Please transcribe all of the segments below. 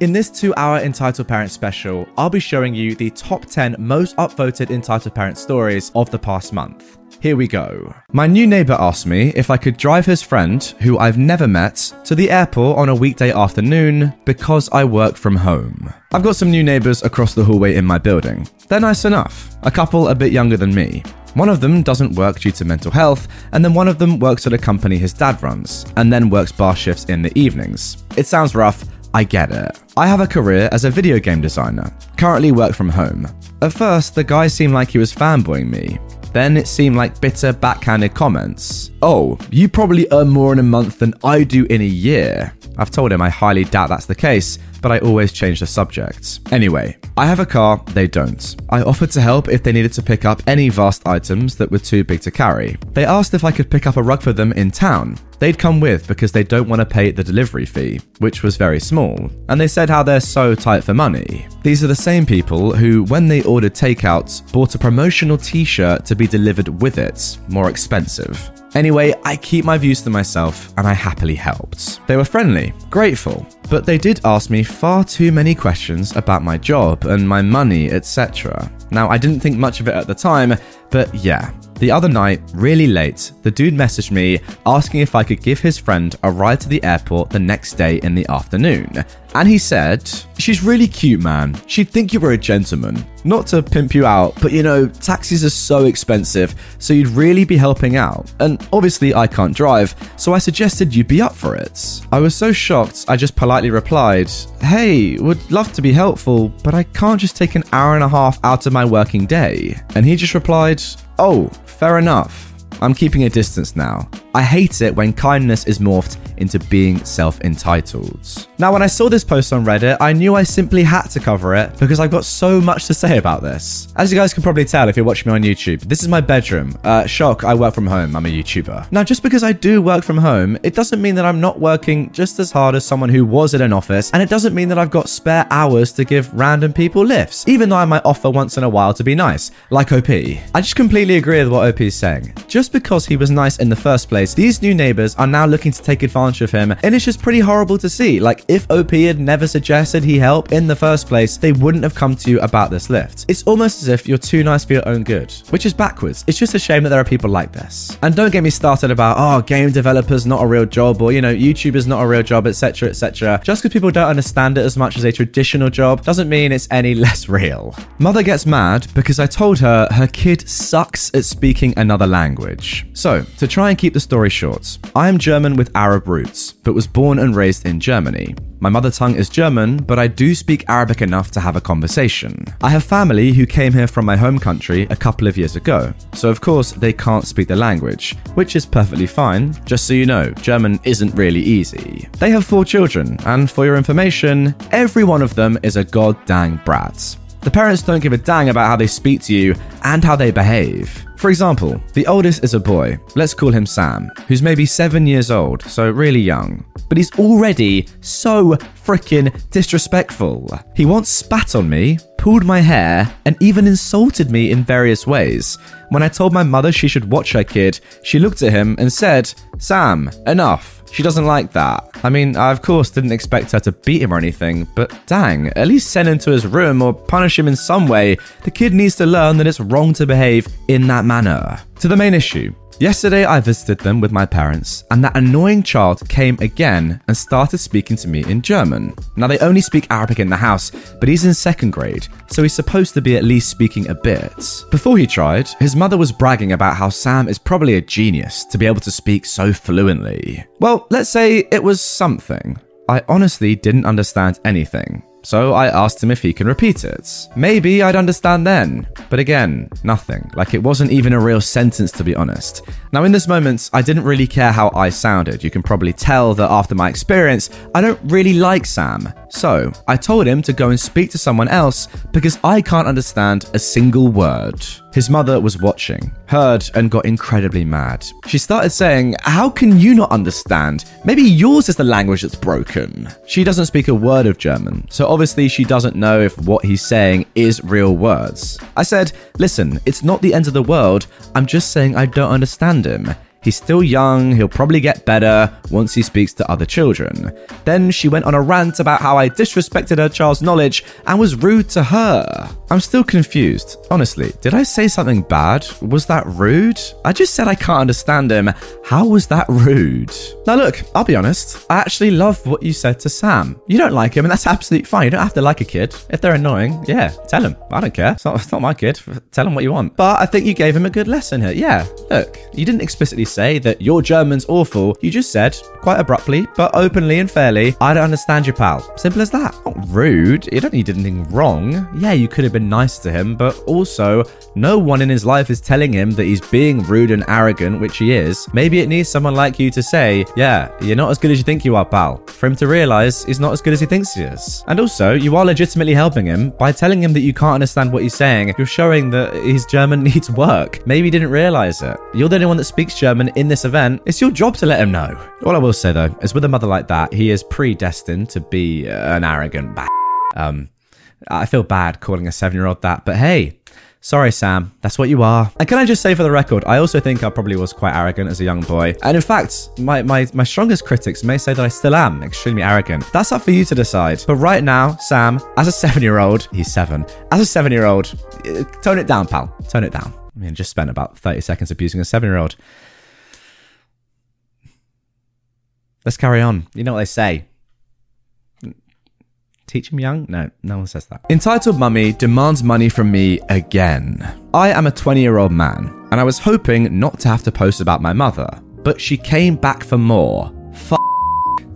In this two-hour Entitled Parent special, I'll be showing you the top 10 most upvoted Entitled Parent stories of the past month. Here we go. My new neighbour asked me if I could drive his friend, who I've never met, to the airport on a weekday afternoon because I work from home. I've got some new neighbours across the hallway in my building. They're nice enough, a couple a bit younger than me. One of them doesn't work due to mental health, and then one of them works at a company his dad runs, and then works bar shifts in the evenings. It sounds rough, I get it. I have a career as a video game designer, currently work from home. At first, the guy seemed like he was fanboying me. Then it seemed like bitter, backhanded comments. Oh, you probably earn more in a month than I do in a year. I've told him I highly doubt that's the case, but I always change the subjects. Anyway, I have a car, they don't. I offered to help if they needed to pick up any vast items that were too big to carry. They asked if I could pick up a rug for them in town. They'd come with because they don't want to pay the delivery fee, which was very small, and they said how they're so tight for money. These are the same people who, when they ordered takeouts, bought a promotional t shirt to be delivered with it, more expensive. Anyway, I keep my views to myself and I happily helped. They were friendly, grateful, but they did ask me far too many questions about my job and my money, etc. Now, I didn't think much of it at the time, but yeah, the other night, really late, the dude messaged me asking if I could give his friend a ride to the airport the next day in the afternoon. And he said, She's really cute, man. She'd think you were a gentleman. Not to pimp you out, but you know, taxis are so expensive, so you'd really be helping out. And obviously, I can't drive, so I suggested you'd be up for it. I was so shocked, I just politely replied, Hey, would love to be helpful, but I can't just take an hour and a half out of my working day. And he just replied, Oh, fair enough. I'm keeping a distance now. I hate it when kindness is morphed into being self entitled. Now, when I saw this post on Reddit, I knew I simply had to cover it because I've got so much to say about this. As you guys can probably tell if you're watching me on YouTube, this is my bedroom. Uh, shock, I work from home. I'm a YouTuber. Now, just because I do work from home, it doesn't mean that I'm not working just as hard as someone who was in an office, and it doesn't mean that I've got spare hours to give random people lifts, even though I might offer once in a while to be nice, like OP. I just completely agree with what OP is saying. Just because he was nice in the first place, these new neighbors are now looking to take advantage of him, and it's just pretty horrible to see. Like, if OP had never suggested he help in the first place, they wouldn't have come to you about this lift. It's almost as if you're too nice for your own good, which is backwards. It's just a shame that there are people like this. And don't get me started about, oh, game developers not a real job, or, you know, YouTubers not a real job, etc., etc. Just because people don't understand it as much as a traditional job doesn't mean it's any less real. Mother gets mad because I told her her kid sucks at speaking another language. So, to try and keep the story short, I am German with Arab roots, but was born and raised in Germany. My mother tongue is German, but I do speak Arabic enough to have a conversation. I have family who came here from my home country a couple of years ago, so of course they can't speak the language, which is perfectly fine. Just so you know, German isn't really easy. They have four children, and for your information, every one of them is a god dang brat. The parents don't give a dang about how they speak to you and how they behave. For example, the oldest is a boy, let's call him Sam, who's maybe seven years old, so really young. But he's already so freaking disrespectful. He once spat on me, pulled my hair, and even insulted me in various ways. When I told my mother she should watch her kid, she looked at him and said, Sam, enough. She doesn't like that. I mean, I of course didn't expect her to beat him or anything, but dang, at least send him to his room or punish him in some way. The kid needs to learn that it's wrong to behave in that manner. To the main issue. Yesterday, I visited them with my parents, and that annoying child came again and started speaking to me in German. Now, they only speak Arabic in the house, but he's in second grade, so he's supposed to be at least speaking a bit. Before he tried, his mother was bragging about how Sam is probably a genius to be able to speak so fluently. Well, let's say it was something. I honestly didn't understand anything. So I asked him if he can repeat it. Maybe I'd understand then. But again, nothing. Like it wasn't even a real sentence, to be honest. Now, in this moment, I didn't really care how I sounded. You can probably tell that after my experience, I don't really like Sam. So I told him to go and speak to someone else because I can't understand a single word. His mother was watching, heard, and got incredibly mad. She started saying, How can you not understand? Maybe yours is the language that's broken. She doesn't speak a word of German, so obviously she doesn't know if what he's saying is real words. I said, Listen, it's not the end of the world. I'm just saying I don't understand him. He's still young, he'll probably get better once he speaks to other children. Then she went on a rant about how I disrespected her child's knowledge and was rude to her. I'm still confused. Honestly, did I say something bad? Was that rude? I just said I can't understand him. How was that rude? Now, look, I'll be honest. I actually love what you said to Sam. You don't like him, and that's absolutely fine. You don't have to like a kid. If they're annoying, yeah, tell him. I don't care. It's not, it's not my kid. Tell him what you want. But I think you gave him a good lesson here. Yeah, look, you didn't explicitly say that your German's awful. You just said, quite abruptly, but openly and fairly, I don't understand you, pal. Simple as that. Not rude. You don't need anything wrong. Yeah, you could have been nice to him, but also, no one in his life is telling him that he's being rude and arrogant, which he is. Maybe it needs someone like you to say, yeah, you're not as good as you think you are, pal. For him to realize he's not as good as he thinks he is. And also, you are legitimately helping him by telling him that you can't understand what he's saying. You're showing that his German needs work. Maybe he didn't realize it. You're the only one that speaks German in this event. It's your job to let him know. All I will say though is with a mother like that, he is predestined to be uh, an arrogant bastard. Um, I feel bad calling a seven year old that, but hey, Sorry, Sam, that's what you are. And can I just say for the record, I also think I probably was quite arrogant as a young boy. And in fact, my, my, my strongest critics may say that I still am extremely arrogant. That's up for you to decide. But right now, Sam, as a seven year old, he's seven, as a seven year old, uh, tone it down, pal. Tone it down. I mean, just spent about 30 seconds abusing a seven year old. Let's carry on. You know what they say. Teach him young? No, no one says that. Entitled Mummy demands money from me again. I am a 20 year old man, and I was hoping not to have to post about my mother, but she came back for more. F-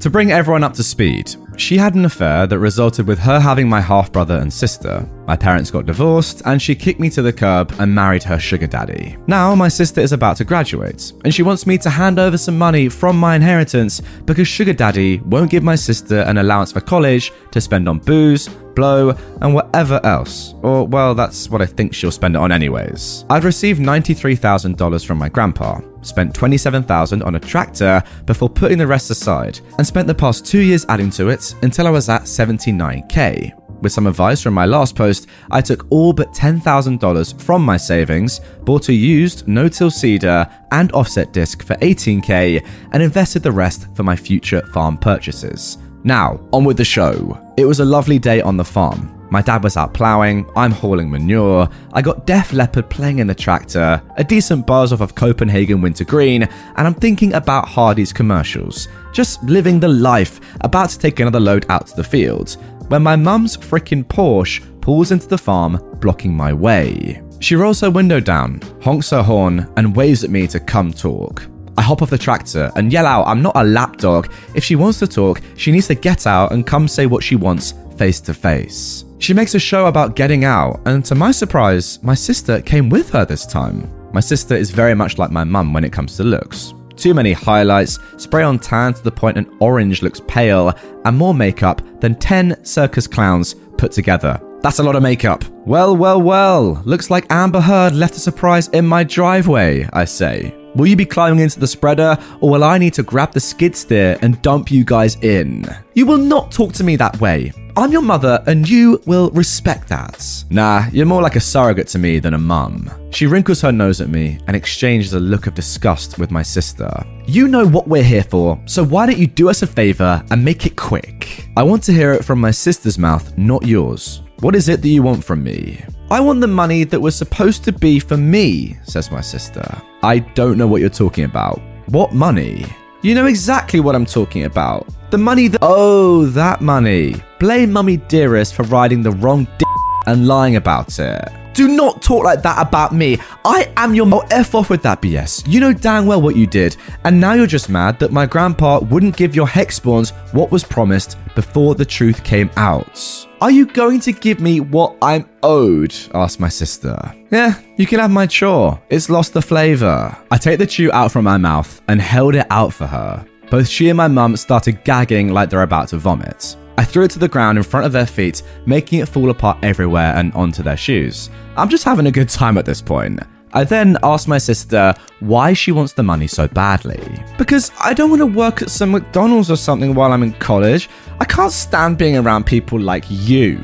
to bring everyone up to speed, she had an affair that resulted with her having my half brother and sister. My parents got divorced, and she kicked me to the curb and married her sugar daddy. Now, my sister is about to graduate, and she wants me to hand over some money from my inheritance because sugar daddy won't give my sister an allowance for college to spend on booze, blow, and whatever else. Or, well, that's what I think she'll spend it on anyways. I'd received $93,000 from my grandpa, spent 27,000 on a tractor before putting the rest aside, and spent the past two years adding to it until I was at 79k. With some advice from my last post, I took all but $10,000 from my savings, bought a used no till seeder and offset disc for 18k, and invested the rest for my future farm purchases. Now, on with the show. It was a lovely day on the farm. My dad was out ploughing, I'm hauling manure, I got Def Leppard playing in the tractor, a decent buzz off of Copenhagen Wintergreen, and I'm thinking about Hardee's commercials. Just living the life, about to take another load out to the field, when my mum's frickin' Porsche pulls into the farm, blocking my way. She rolls her window down, honks her horn, and waves at me to come talk. I hop off the tractor and yell out, I'm not a lapdog. If she wants to talk, she needs to get out and come say what she wants face to face. She makes a show about getting out, and to my surprise, my sister came with her this time. My sister is very much like my mum when it comes to looks. Too many highlights, spray on tan to the point an orange looks pale, and more makeup than 10 circus clowns put together. That's a lot of makeup. Well, well, well. Looks like Amber Heard left a surprise in my driveway, I say. Will you be climbing into the spreader, or will I need to grab the skid steer and dump you guys in? You will not talk to me that way. I'm your mother, and you will respect that. Nah, you're more like a surrogate to me than a mum. She wrinkles her nose at me and exchanges a look of disgust with my sister. You know what we're here for, so why don't you do us a favor and make it quick? I want to hear it from my sister's mouth, not yours. What is it that you want from me? I want the money that was supposed to be for me, says my sister. I don't know what you're talking about. What money? You know exactly what I'm talking about. The money that. Oh, that money. Blame Mummy Dearest for riding the wrong d and lying about it. Do not talk like that about me. I am your mo F off with that BS. You know dang well what you did, and now you're just mad that my grandpa wouldn't give your hex what was promised before the truth came out. Are you going to give me what I'm owed? asked my sister. Yeah, you can have my chore. It's lost the flavour. I take the chew out from my mouth and held it out for her. Both she and my mum started gagging like they're about to vomit. I threw it to the ground in front of their feet, making it fall apart everywhere and onto their shoes. I'm just having a good time at this point. I then asked my sister why she wants the money so badly. Because I don't want to work at some McDonald's or something while I'm in college. I can't stand being around people like you.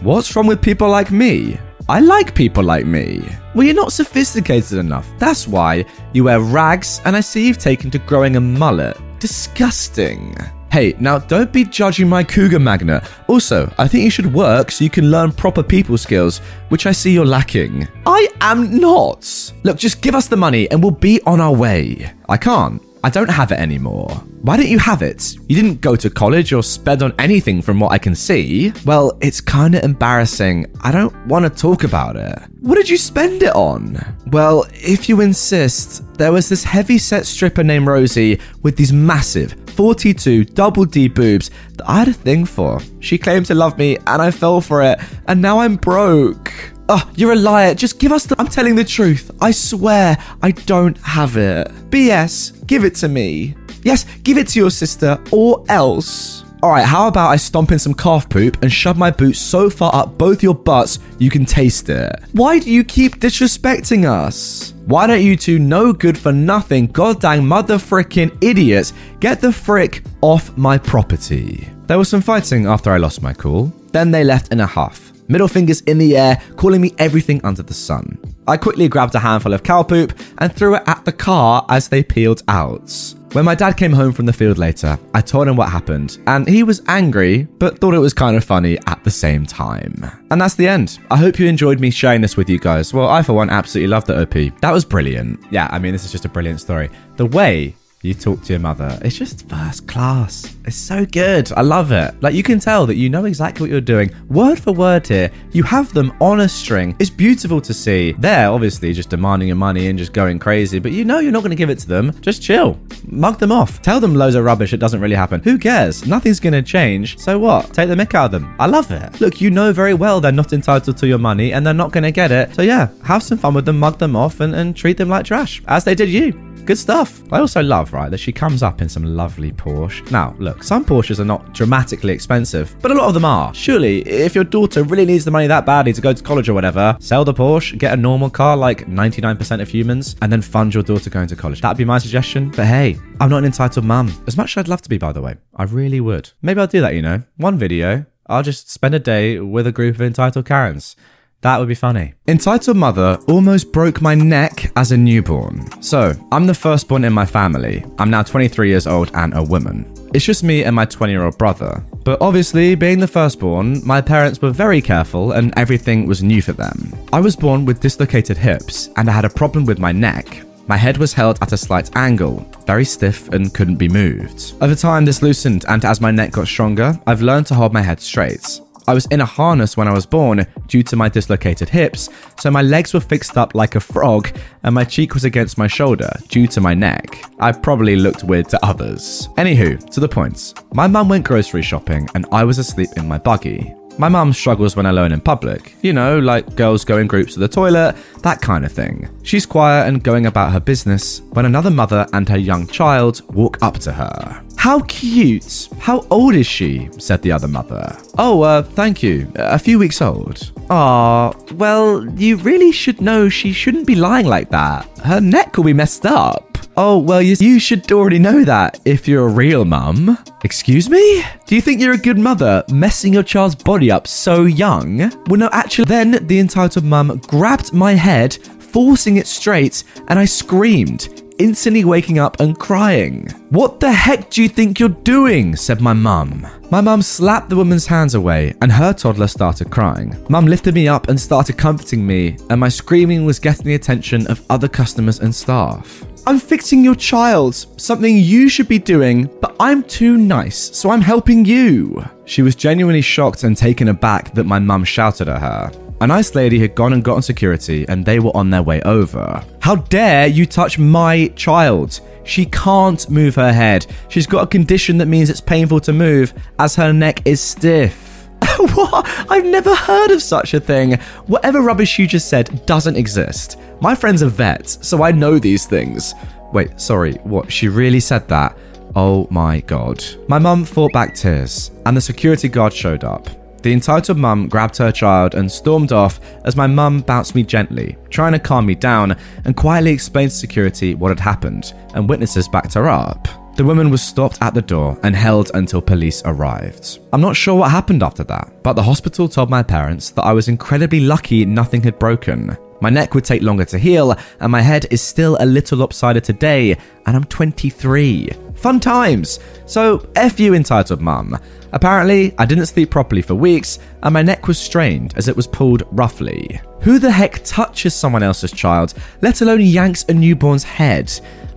What's wrong with people like me? I like people like me. Well, you're not sophisticated enough. That's why you wear rags, and I see you've taken to growing a mullet. Disgusting. Hey, now don't be judging my cougar magnet. Also, I think you should work so you can learn proper people skills, which I see you're lacking. I am not. Look, just give us the money and we'll be on our way. I can't. I don't have it anymore. Why don't you have it? You didn't go to college or spend on anything from what I can see. Well, it's kinda embarrassing. I don't wanna talk about it. What did you spend it on? Well, if you insist, there was this heavy set stripper named Rosie with these massive 42 double D boobs that I had a thing for. She claimed to love me and I fell for it, and now I'm broke. Oh, you're a liar. Just give us the. I'm telling the truth. I swear I don't have it. BS, give it to me. Yes, give it to your sister or else. Alright, how about I stomp in some calf poop and shove my boot so far up both your butts you can taste it? Why do you keep disrespecting us? Why don't you two no good for nothing goddamn mother frickin' idiots get the frick off my property? There was some fighting after I lost my cool. Then they left in a huff middle fingers in the air, calling me everything under the sun. I quickly grabbed a handful of cow poop and threw it at the car as they peeled out. When my dad came home from the field later, I told him what happened, and he was angry, but thought it was kind of funny at the same time. And that's the end. I hope you enjoyed me sharing this with you guys. Well, I, for one, absolutely loved the OP. That was brilliant. Yeah, I mean, this is just a brilliant story. The way you talk to your mother. It's just first class. It's so good. I love it. Like you can tell that you know exactly what you're doing, word for word here. You have them on a string. It's beautiful to see. They're obviously just demanding your money and just going crazy, but you know you're not going to give it to them. Just chill. Mug them off. Tell them loads of rubbish. It doesn't really happen. Who cares? Nothing's going to change. So what? Take the mick out of them. I love it. Look, you know very well they're not entitled to your money and they're not going to get it. So yeah, have some fun with them, mug them off, and, and treat them like trash, as they did you. Good stuff. I also love, right, that she comes up in some lovely Porsche. Now, look, some Porsches are not dramatically expensive, but a lot of them are. Surely, if your daughter really needs the money that badly to go to college or whatever, sell the Porsche, get a normal car like 99% of humans, and then fund your daughter going to college. That'd be my suggestion. But hey, I'm not an entitled mum. As much as I'd love to be, by the way. I really would. Maybe I'll do that, you know. One video, I'll just spend a day with a group of entitled Karens. That would be funny. Entitled Mother almost broke my neck as a newborn. So, I'm the firstborn in my family. I'm now 23 years old and a woman. It's just me and my 20 year old brother. But obviously, being the firstborn, my parents were very careful and everything was new for them. I was born with dislocated hips and I had a problem with my neck. My head was held at a slight angle, very stiff and couldn't be moved. Over time, this loosened, and as my neck got stronger, I've learned to hold my head straight. I was in a harness when I was born due to my dislocated hips, so my legs were fixed up like a frog and my cheek was against my shoulder due to my neck. I probably looked weird to others. Anywho, to the point. My mum went grocery shopping and I was asleep in my buggy. My mum struggles when alone in public. You know, like girls go in groups to the toilet, that kind of thing. She's quiet and going about her business when another mother and her young child walk up to her. How cute! How old is she? said the other mother. Oh, uh, thank you. A few weeks old. Ah, well, you really should know she shouldn't be lying like that. Her neck will be messed up. Oh, well, you, you should already know that if you're a real mum. Excuse me? Do you think you're a good mother messing your child's body up so young? Well, no, actually, then the entitled mum grabbed my head, forcing it straight, and I screamed, instantly waking up and crying. What the heck do you think you're doing? said my mum. My mum slapped the woman's hands away and her toddler started crying. Mum lifted me up and started comforting me, and my screaming was getting the attention of other customers and staff. I'm fixing your child, something you should be doing, but I'm too nice, so I'm helping you. She was genuinely shocked and taken aback that my mum shouted at her. A nice lady had gone and gotten security and they were on their way over. How dare you touch my child? She can't move her head. She's got a condition that means it's painful to move as her neck is stiff. what? I've never heard of such a thing. Whatever rubbish you just said doesn't exist. My friend's a vet, so I know these things. Wait, sorry, what? She really said that? Oh my god. My mum fought back tears, and the security guard showed up. The entitled mum grabbed her child and stormed off as my mum bounced me gently, trying to calm me down and quietly explained to security what had happened, and witnesses backed her up. The woman was stopped at the door and held until police arrived. I'm not sure what happened after that, but the hospital told my parents that I was incredibly lucky nothing had broken. My neck would take longer to heal, and my head is still a little lopsided today, and I'm 23. Fun times! So, F you, entitled mum. Apparently, I didn't sleep properly for weeks, and my neck was strained as it was pulled roughly. Who the heck touches someone else's child, let alone yanks a newborn's head?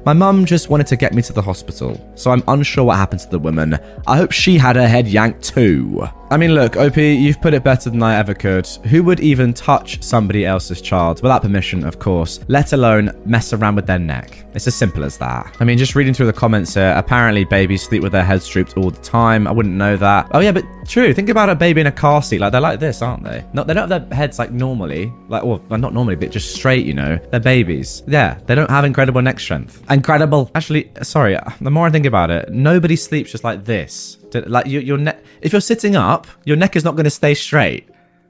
My mum just wanted to get me to the hospital, so I'm unsure what happened to the woman. I hope she had her head yanked too. I mean, look, OP, you've put it better than I ever could. Who would even touch somebody else's child, without permission, of course, let alone mess around with their neck? It's as simple as that. I mean, just reading through the comments here, apparently babies sleep with their heads drooped all the time. I wouldn't know that. Oh, yeah, but true. Think about a baby in a car seat. Like, they're like this, aren't they? No, they don't have their heads like normally. Like, well, not normally, but just straight, you know? They're babies. Yeah, they don't have incredible neck strength. Incredible. Actually, sorry, the more I think about it, nobody sleeps just like this. Like your, your neck, if you're sitting up, your neck is not going to stay straight.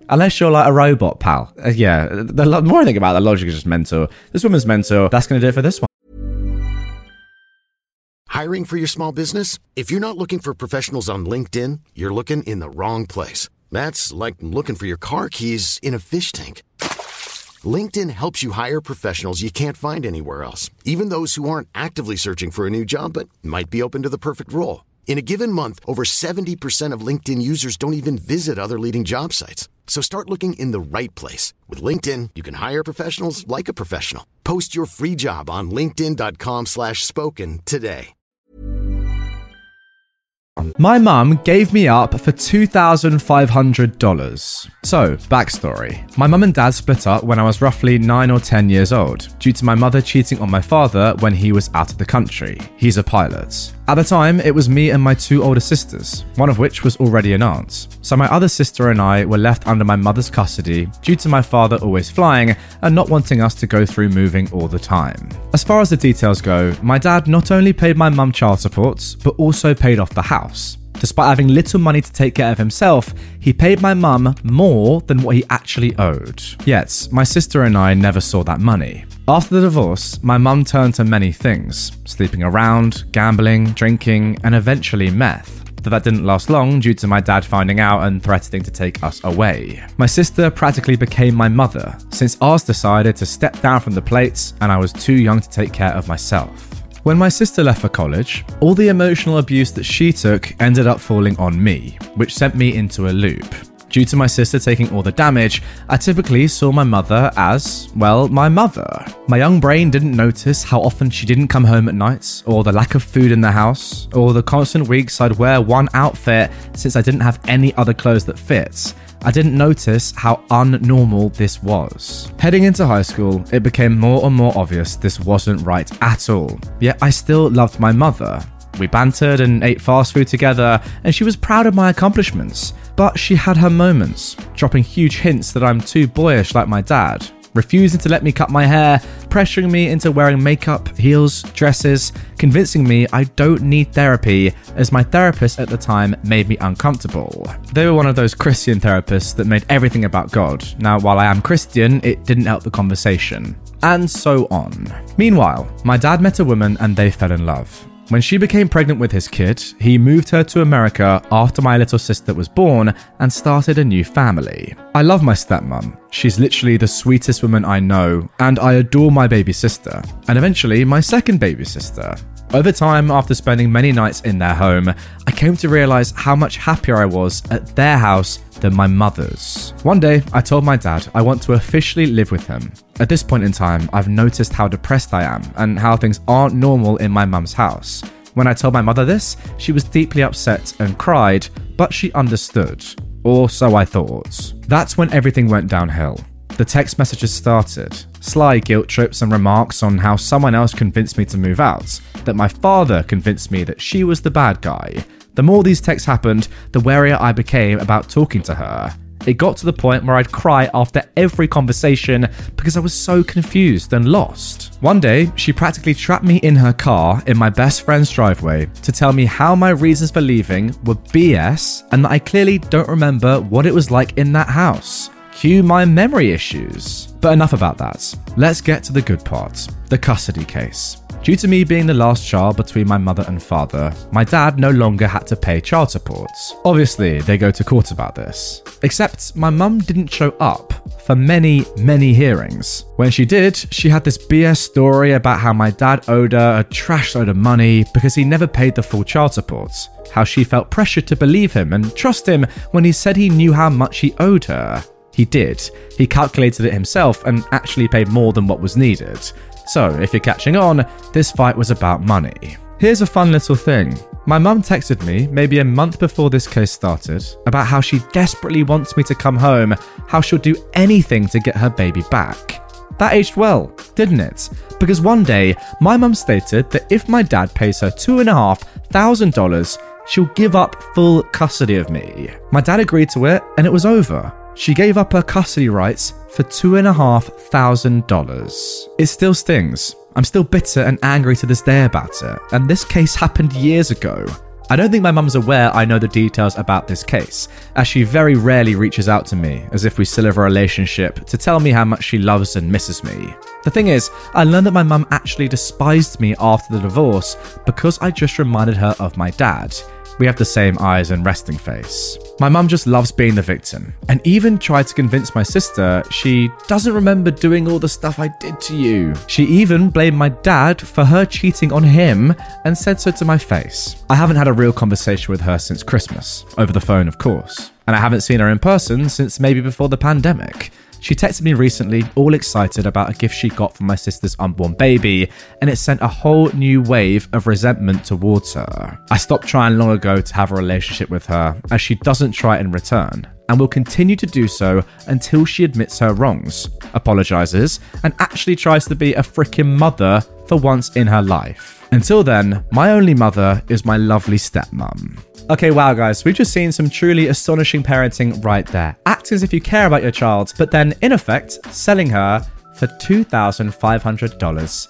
Unless you're like a robot, pal. Uh, yeah, the, the more I think about it, the logic is just mental. This woman's mental. That's going to do it for this one. Hiring for your small business? If you're not looking for professionals on LinkedIn, you're looking in the wrong place. That's like looking for your car keys in a fish tank. LinkedIn helps you hire professionals you can't find anywhere else, even those who aren't actively searching for a new job but might be open to the perfect role. In a given month, over 70% of LinkedIn users don't even visit other leading job sites. So start looking in the right place. With LinkedIn, you can hire professionals like a professional. Post your free job on linkedin.com slash spoken today. My mum gave me up for $2,500. So, backstory. My mum and dad split up when I was roughly 9 or 10 years old, due to my mother cheating on my father when he was out of the country. He's a pilot. At the time, it was me and my two older sisters, one of which was already an aunt. So my other sister and I were left under my mother's custody due to my father always flying and not wanting us to go through moving all the time. As far as the details go, my dad not only paid my mum child support, but also paid off the house. Despite having little money to take care of himself, he paid my mum more than what he actually owed. Yet, my sister and I never saw that money. After the divorce, my mum turned to many things sleeping around, gambling, drinking, and eventually meth. That didn't last long due to my dad finding out and threatening to take us away. My sister practically became my mother, since ours decided to step down from the plates and I was too young to take care of myself. When my sister left for college, all the emotional abuse that she took ended up falling on me, which sent me into a loop. Due to my sister taking all the damage, I typically saw my mother as, well, my mother. My young brain didn't notice how often she didn't come home at nights, or the lack of food in the house, or the constant weeks I'd wear one outfit since I didn't have any other clothes that fits. I didn't notice how unnormal this was. Heading into high school, it became more and more obvious this wasn't right at all. Yet I still loved my mother. We bantered and ate fast food together, and she was proud of my accomplishments. But she had her moments, dropping huge hints that I'm too boyish like my dad, refusing to let me cut my hair, pressuring me into wearing makeup, heels, dresses, convincing me I don't need therapy, as my therapist at the time made me uncomfortable. They were one of those Christian therapists that made everything about God. Now, while I am Christian, it didn't help the conversation. And so on. Meanwhile, my dad met a woman and they fell in love. When she became pregnant with his kid, he moved her to America after my little sister was born and started a new family. I love my stepmom. She's literally the sweetest woman I know, and I adore my baby sister, and eventually my second baby sister. Over time, after spending many nights in their home, I came to realize how much happier I was at their house than my mother's. One day, I told my dad I want to officially live with him. At this point in time, I've noticed how depressed I am and how things aren't normal in my mum's house. When I told my mother this, she was deeply upset and cried, but she understood. or so I thought. That's when everything went downhill. The text messages started. Sly guilt trips and remarks on how someone else convinced me to move out, that my father convinced me that she was the bad guy. The more these texts happened, the warier I became about talking to her. It got to the point where I'd cry after every conversation because I was so confused and lost. One day, she practically trapped me in her car in my best friend's driveway to tell me how my reasons for leaving were BS and that I clearly don't remember what it was like in that house. Cue my memory issues. But enough about that. Let's get to the good part the custody case. Due to me being the last child between my mother and father, my dad no longer had to pay child support. Obviously, they go to court about this. Except my mum didn't show up for many, many hearings. When she did, she had this BS story about how my dad owed her a trash load of money because he never paid the full child support. How she felt pressured to believe him and trust him when he said he knew how much he owed her. He did. He calculated it himself and actually paid more than what was needed. So, if you're catching on, this fight was about money. Here's a fun little thing. My mum texted me maybe a month before this case started about how she desperately wants me to come home, how she'll do anything to get her baby back. That aged well, didn't it? Because one day, my mum stated that if my dad pays her $2,500, she'll give up full custody of me. My dad agreed to it, and it was over. She gave up her custody rights for $2,500. It still stings. I'm still bitter and angry to this day about it, and this case happened years ago. I don't think my mum's aware I know the details about this case, as she very rarely reaches out to me, as if we still have a relationship, to tell me how much she loves and misses me. The thing is, I learned that my mum actually despised me after the divorce because I just reminded her of my dad. We have the same eyes and resting face. My mum just loves being the victim, and even tried to convince my sister she doesn't remember doing all the stuff I did to you. She even blamed my dad for her cheating on him and said so to my face. I haven't had a real conversation with her since Christmas, over the phone, of course, and I haven't seen her in person since maybe before the pandemic. She texted me recently, all excited about a gift she got for my sister's unborn baby, and it sent a whole new wave of resentment towards her. I stopped trying long ago to have a relationship with her, as she doesn't try in return, and will continue to do so until she admits her wrongs, apologizes, and actually tries to be a freaking mother for once in her life. Until then, my only mother is my lovely stepmom. Okay, wow, guys, we've just seen some truly astonishing parenting right there. Act as if you care about your child, but then, in effect, selling her for $2,500.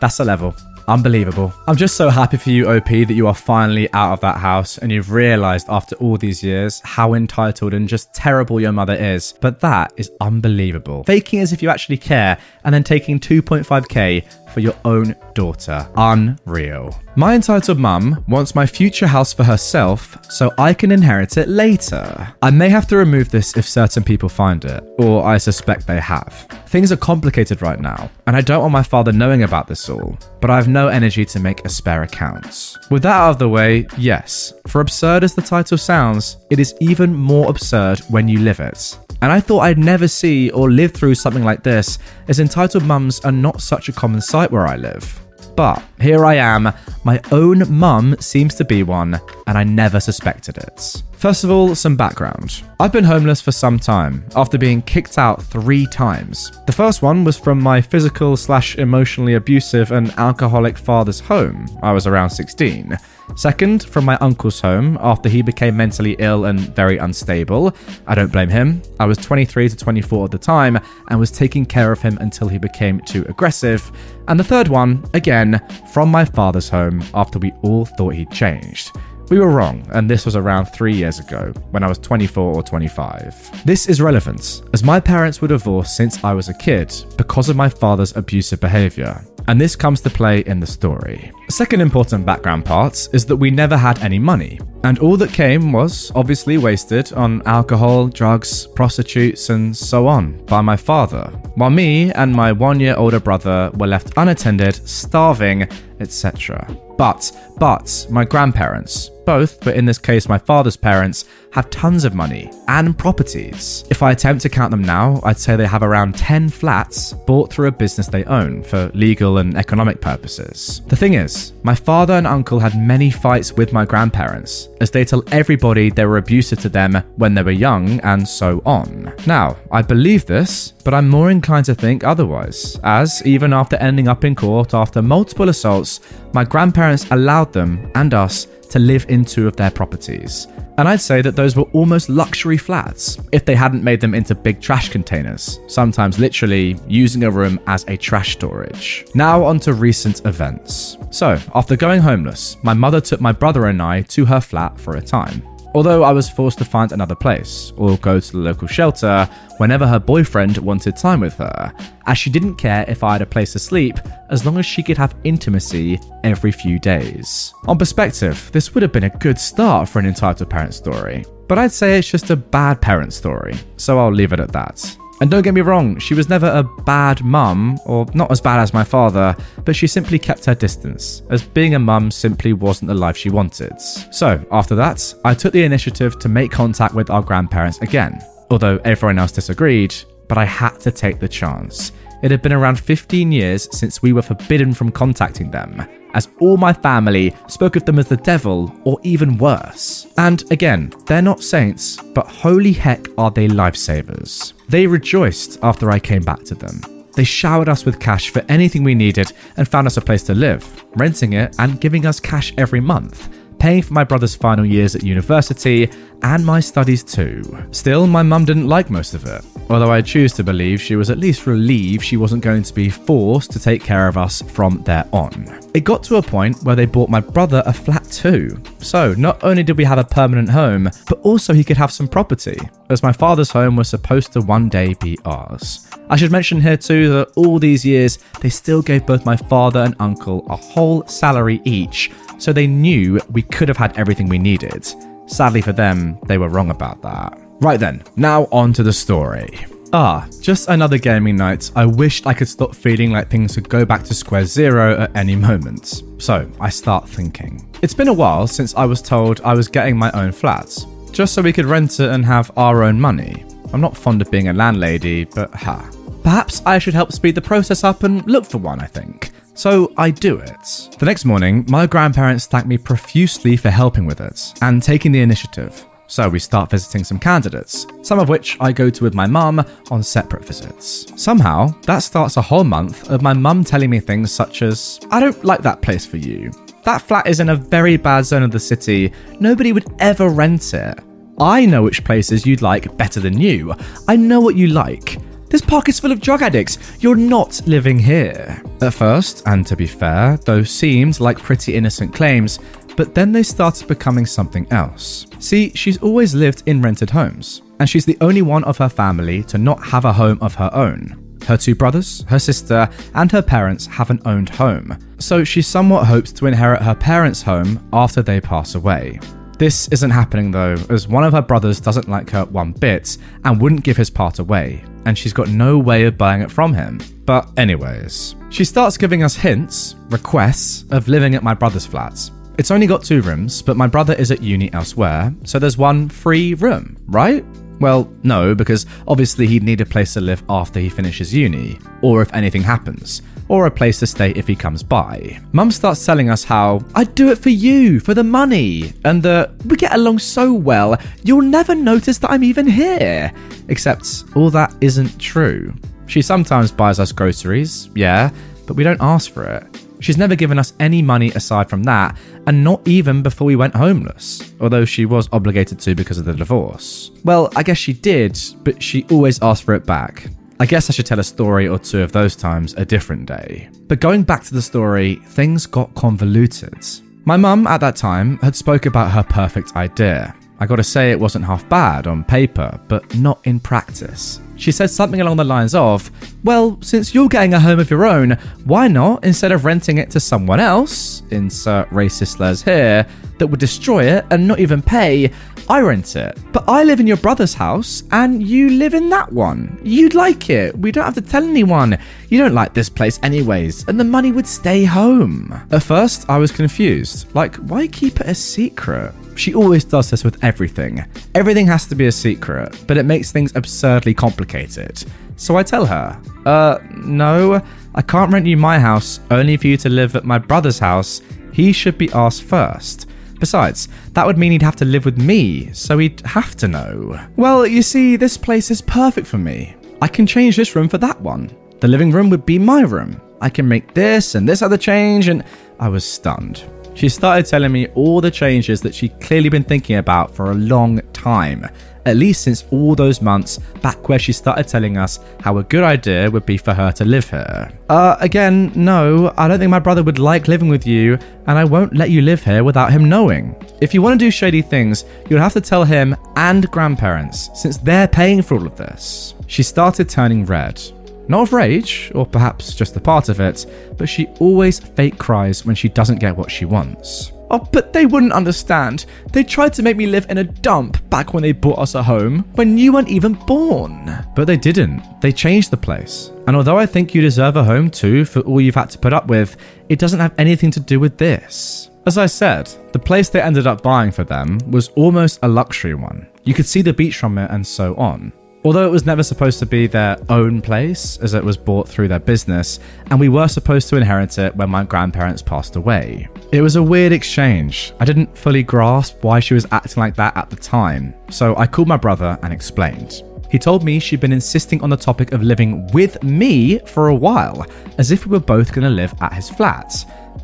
That's a level. Unbelievable. I'm just so happy for you, OP, that you are finally out of that house and you've realized after all these years how entitled and just terrible your mother is. But that is unbelievable. Faking as if you actually care and then taking 2.5k for your own daughter. Unreal. My entitled mum wants my future house for herself so I can inherit it later. I may have to remove this if certain people find it, or I suspect they have. Things are complicated right now, and I don't want my father knowing about this all, but I have no energy to make a spare account. With that out of the way, yes, for absurd as the title sounds, it is even more absurd when you live it. And I thought I'd never see or live through something like this, as entitled mums are not such a common sight where I live. But here I am, my own mum seems to be one, and I never suspected it. First of all, some background. I've been homeless for some time, after being kicked out three times. The first one was from my physical slash emotionally abusive and alcoholic father's home. I was around 16. Second, from my uncle's home after he became mentally ill and very unstable. I don't blame him. I was 23 to 24 at the time and was taking care of him until he became too aggressive. And the third one, again, from my father's home after we all thought he'd changed. We were wrong, and this was around three years ago, when I was 24 or 25. This is relevant, as my parents were divorced since I was a kid because of my father's abusive behaviour, and this comes to play in the story. Second important background part is that we never had any money, and all that came was obviously wasted on alcohol, drugs, prostitutes, and so on by my father, while me and my one year older brother were left unattended, starving, etc. But But my grandparents, both, but in this case, my father's parents, have tons of money and properties. If I attempt to count them now, I'd say they have around 10 flats bought through a business they own for legal and economic purposes. The thing is, my father and uncle had many fights with my grandparents, as they tell everybody they were abusive to them when they were young and so on. Now, I believe this, but I'm more inclined to think otherwise, as even after ending up in court after multiple assaults, my grandparents allowed them and us to live in two of their properties. And I'd say that those were almost luxury flats if they hadn't made them into big trash containers, sometimes literally using a room as a trash storage. Now, on to recent events. So, after going homeless, my mother took my brother and I to her flat for a time although I was forced to find another place or go to the local shelter whenever her boyfriend wanted time with her, as she didn't care if I had a place to sleep as long as she could have intimacy every few days. On perspective, this would have been a good start for an entitled parent story, but I'd say it's just a bad parent story, so I'll leave it at that. And don't get me wrong, she was never a bad mum, or not as bad as my father, but she simply kept her distance, as being a mum simply wasn't the life she wanted. So, after that, I took the initiative to make contact with our grandparents again, although everyone else disagreed, but I had to take the chance. It had been around 15 years since we were forbidden from contacting them, as all my family spoke of them as the devil or even worse. And again, they're not saints, but holy heck are they lifesavers. They rejoiced after I came back to them. They showered us with cash for anything we needed and found us a place to live, renting it and giving us cash every month paying for my brother's final years at university and my studies too. Still, my mum didn't like most of it, although I choose to believe she was at least relieved she wasn't going to be forced to take care of us from there on. It got to a point where they bought my brother a flat too. So, not only did we have a permanent home, but also he could have some property, as my father's home was supposed to one day be ours. I should mention here too that all these years, they still gave both my father and uncle a whole salary each so they knew we could have had everything we needed. Sadly for them, they were wrong about that. Right then, now on to the story. Ah, just another gaming night. I wished I could stop feeling like things could go back to square zero at any moment. So I start thinking. It's been a while since I was told I was getting my own flat, just so we could rent it and have our own money. I'm not fond of being a landlady, but ha. Perhaps I should help speed the process up and look for one, I think. So I do it. The next morning, my grandparents thank me profusely for helping with it and taking the initiative. So we start visiting some candidates, some of which I go to with my mum on separate visits. Somehow, that starts a whole month of my mum telling me things such as, I don't like that place for you. That flat is in a very bad zone of the city. Nobody would ever rent it. I know which places you'd like better than you. I know what you like. This park is full of drug addicts. You're not living here. At first, and to be fair, those seemed like pretty innocent claims, but then they started becoming something else. See, she's always lived in rented homes, and she's the only one of her family to not have a home of her own. Her two brothers, her sister, and her parents have an owned home, so she somewhat hopes to inherit her parents' home after they pass away. This isn't happening though, as one of her brothers doesn't like her one bit and wouldn't give his part away, and she's got no way of buying it from him. But, anyways, she starts giving us hints, requests, of living at my brother's flat. It's only got two rooms, but my brother is at uni elsewhere, so there's one free room, right? Well, no, because obviously he'd need a place to live after he finishes uni, or if anything happens, or a place to stay if he comes by. Mum starts telling us how I'd do it for you, for the money, and that we get along so well, you'll never notice that I'm even here. Except all that isn't true. She sometimes buys us groceries, yeah, but we don't ask for it. She's never given us any money aside from that, and not even before we went homeless, although she was obligated to because of the divorce. Well, I guess she did, but she always asked for it back. I guess I should tell a story or two of those times a different day. But going back to the story, things got convoluted. My mum at that time had spoke about her perfect idea, I gotta say, it wasn't half bad on paper, but not in practice. She said something along the lines of, Well, since you're getting a home of your own, why not, instead of renting it to someone else, insert racist slurs here, that would destroy it and not even pay, I rent it. But I live in your brother's house and you live in that one. You'd like it. We don't have to tell anyone. You don't like this place anyways, and the money would stay home. At first, I was confused. Like, why keep it a secret? She always does this with everything. Everything has to be a secret, but it makes things absurdly complicated. So I tell her, uh, no, I can't rent you my house only for you to live at my brother's house. He should be asked first. Besides, that would mean he'd have to live with me, so he'd have to know. Well, you see, this place is perfect for me. I can change this room for that one. The living room would be my room. I can make this and this other change, and I was stunned. She started telling me all the changes that she'd clearly been thinking about for a long time, at least since all those months back where she started telling us how a good idea would be for her to live here. Uh, again, no, I don't think my brother would like living with you, and I won't let you live here without him knowing. If you want to do shady things, you'll have to tell him and grandparents, since they're paying for all of this. She started turning red. Not of rage, or perhaps just a part of it, but she always fake cries when she doesn't get what she wants. Oh, but they wouldn't understand. They tried to make me live in a dump back when they bought us a home, when you weren't even born. But they didn't. They changed the place. And although I think you deserve a home too for all you've had to put up with, it doesn't have anything to do with this. As I said, the place they ended up buying for them was almost a luxury one. You could see the beach from it and so on. Although it was never supposed to be their own place, as it was bought through their business, and we were supposed to inherit it when my grandparents passed away. It was a weird exchange. I didn't fully grasp why she was acting like that at the time, so I called my brother and explained. He told me she'd been insisting on the topic of living with me for a while, as if we were both going to live at his flat.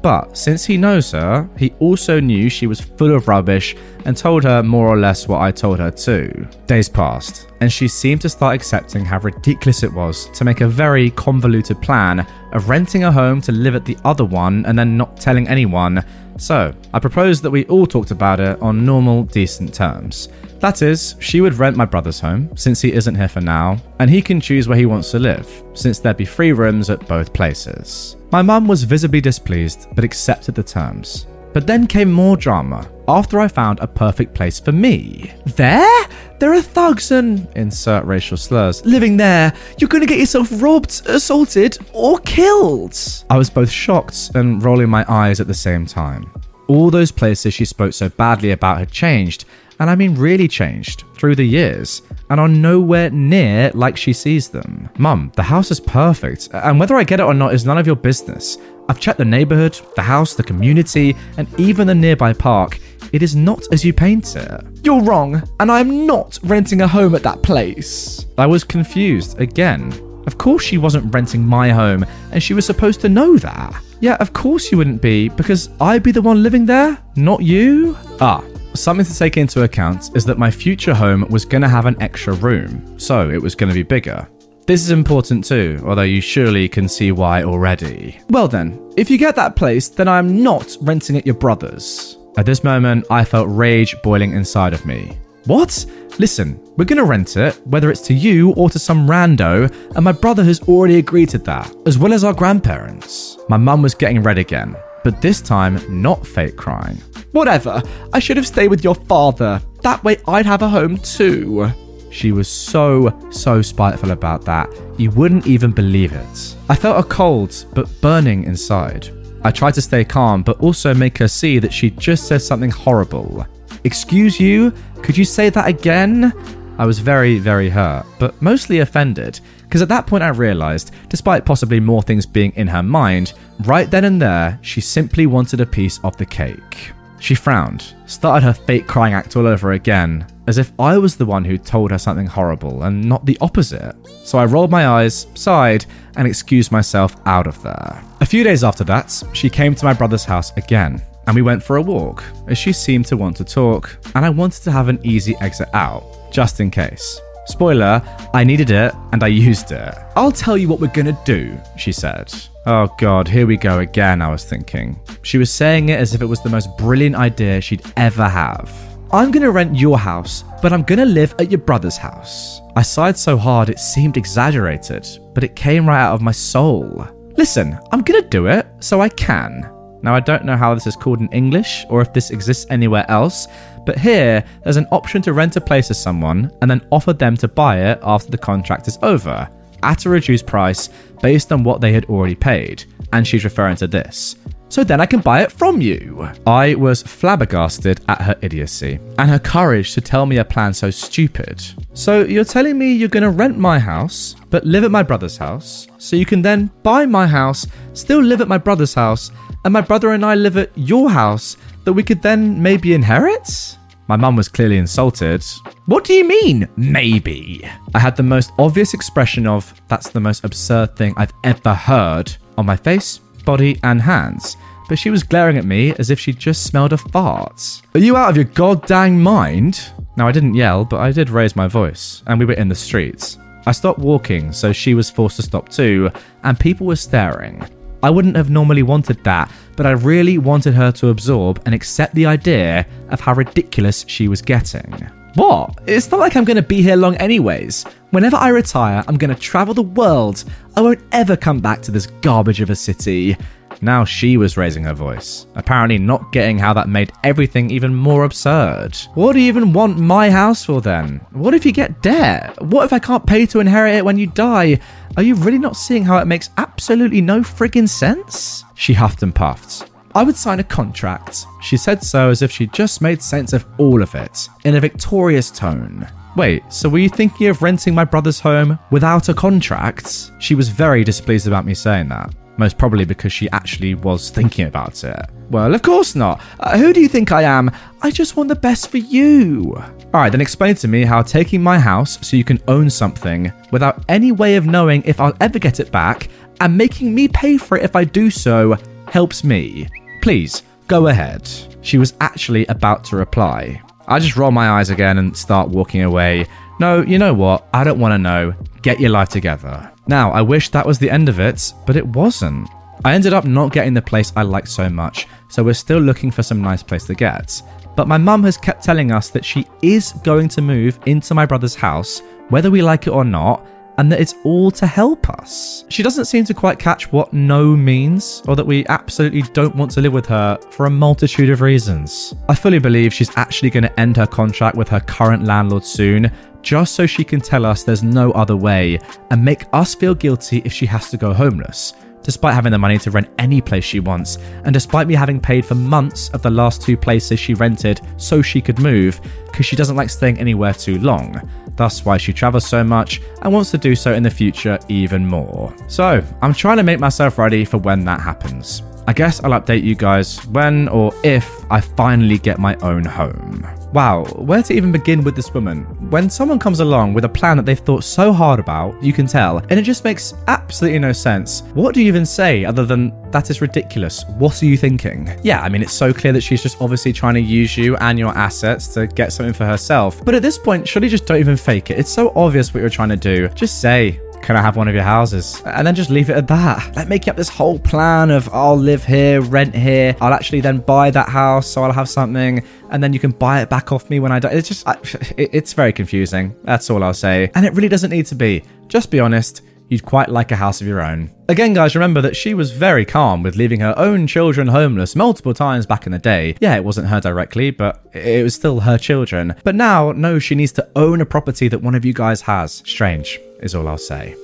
But since he knows her, he also knew she was full of rubbish and told her more or less what I told her too. Days passed, and she seemed to start accepting how ridiculous it was to make a very convoluted plan of renting a home to live at the other one and then not telling anyone. So, I proposed that we all talked about it on normal, decent terms. That is, she would rent my brother's home, since he isn't here for now, and he can choose where he wants to live, since there'd be free rooms at both places. My mum was visibly displeased, but accepted the terms. But then came more drama after I found a perfect place for me. There? There are thugs and insert racial slurs living there. You're gonna get yourself robbed, assaulted, or killed. I was both shocked and rolling my eyes at the same time. All those places she spoke so badly about had changed, and I mean really changed, through the years, and are nowhere near like she sees them. Mum, the house is perfect, and whether I get it or not is none of your business. I've checked the neighborhood, the house, the community, and even the nearby park. It is not as you paint it. You're wrong, and I am not renting a home at that place. I was confused again. Of course, she wasn't renting my home, and she was supposed to know that. Yeah, of course you wouldn't be, because I'd be the one living there, not you. Ah, Something to take into account is that my future home was going to have an extra room, so it was going to be bigger. This is important too, although you surely can see why already. Well then, if you get that place, then I am not renting at your brother's. At this moment, I felt rage boiling inside of me. What? Listen, we're gonna rent it, whether it's to you or to some rando, and my brother has already agreed to that, as well as our grandparents. My mum was getting red again, but this time not fake crying. Whatever, I should have stayed with your father. That way I'd have a home too. She was so, so spiteful about that, you wouldn't even believe it. I felt a cold, but burning inside. I tried to stay calm, but also make her see that she just said something horrible. Excuse you? Could you say that again? I was very, very hurt, but mostly offended, because at that point I realised, despite possibly more things being in her mind, right then and there, she simply wanted a piece of the cake. She frowned, started her fake crying act all over again, as if I was the one who told her something horrible and not the opposite. So I rolled my eyes, sighed, and excused myself out of there. A few days after that, she came to my brother's house again, and we went for a walk, as she seemed to want to talk, and I wanted to have an easy exit out, just in case. Spoiler, I needed it and I used it. I'll tell you what we're gonna do, she said. Oh god, here we go again, I was thinking. She was saying it as if it was the most brilliant idea she'd ever have. I'm gonna rent your house, but I'm gonna live at your brother's house. I sighed so hard it seemed exaggerated, but it came right out of my soul. Listen, I'm gonna do it, so I can. Now, I don't know how this is called in English or if this exists anywhere else, but here there's an option to rent a place to someone and then offer them to buy it after the contract is over at a reduced price based on what they had already paid. And she's referring to this. So then I can buy it from you. I was flabbergasted at her idiocy and her courage to tell me a plan so stupid. So you're telling me you're gonna rent my house, but live at my brother's house, so you can then buy my house, still live at my brother's house, and my brother and I live at your house that we could then maybe inherit? My mum was clearly insulted. What do you mean, maybe? I had the most obvious expression of, that's the most absurd thing I've ever heard, on my face, body, and hands. But she was glaring at me as if she'd just smelled a fart. Are you out of your goddamn mind? Now, I didn't yell, but I did raise my voice, and we were in the streets. I stopped walking, so she was forced to stop too, and people were staring. I wouldn't have normally wanted that, but I really wanted her to absorb and accept the idea of how ridiculous she was getting. What? It's not like I'm going to be here long, anyways. Whenever I retire, I'm going to travel the world. I won't ever come back to this garbage of a city. Now she was raising her voice, apparently not getting how that made everything even more absurd. What do you even want my house for then? What if you get debt? What if I can't pay to inherit it when you die? Are you really not seeing how it makes absolutely no friggin' sense? She huffed and puffed. I would sign a contract. She said so as if she'd just made sense of all of it, in a victorious tone. Wait, so were you thinking of renting my brother's home without a contract? She was very displeased about me saying that most probably because she actually was thinking about it. Well, of course not. Uh, who do you think I am? I just want the best for you. Alright, then explain to me how taking my house so you can own something without any way of knowing if I'll ever get it back and making me pay for it if I do so helps me. Please, go ahead. She was actually about to reply. I just roll my eyes again and start walking away. No, you know what? I don't want to know. Get your life together. Now, I wish that was the end of it, but it wasn't. I ended up not getting the place I liked so much, so we're still looking for some nice place to get. But my mum has kept telling us that she is going to move into my brother's house, whether we like it or not, and that it's all to help us. She doesn't seem to quite catch what no means, or that we absolutely don't want to live with her for a multitude of reasons. I fully believe she's actually going to end her contract with her current landlord soon, just so she can tell us there's no other way and make us feel guilty if she has to go homeless. Despite having the money to rent any place she wants, and despite me having paid for months of the last two places she rented so she could move, because she doesn't like staying anywhere too long. Thus, why she travels so much and wants to do so in the future even more. So, I'm trying to make myself ready for when that happens. I guess I'll update you guys when or if I finally get my own home. Wow, where to even begin with this woman? When someone comes along with a plan that they've thought so hard about, you can tell, and it just makes absolutely no sense. What do you even say other than that is ridiculous? What are you thinking? Yeah, I mean, it's so clear that she's just obviously trying to use you and your assets to get something for herself. But at this point, surely just don't even fake it. It's so obvious what you're trying to do. Just say, can I have one of your houses? And then just leave it at that. Like making up this whole plan of I'll live here, rent here, I'll actually then buy that house, so I'll have something, and then you can buy it back off me when I die. It's just, it's very confusing. That's all I'll say. And it really doesn't need to be. Just be honest. You'd quite like a house of your own. Again, guys, remember that she was very calm with leaving her own children homeless multiple times back in the day. Yeah, it wasn't her directly, but it was still her children. But now, no, she needs to own a property that one of you guys has. Strange is all I'll say.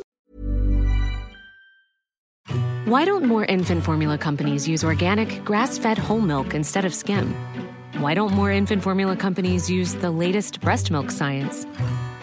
Why don't more infant formula companies use organic, grass fed whole milk instead of skim? Why don't more infant formula companies use the latest breast milk science?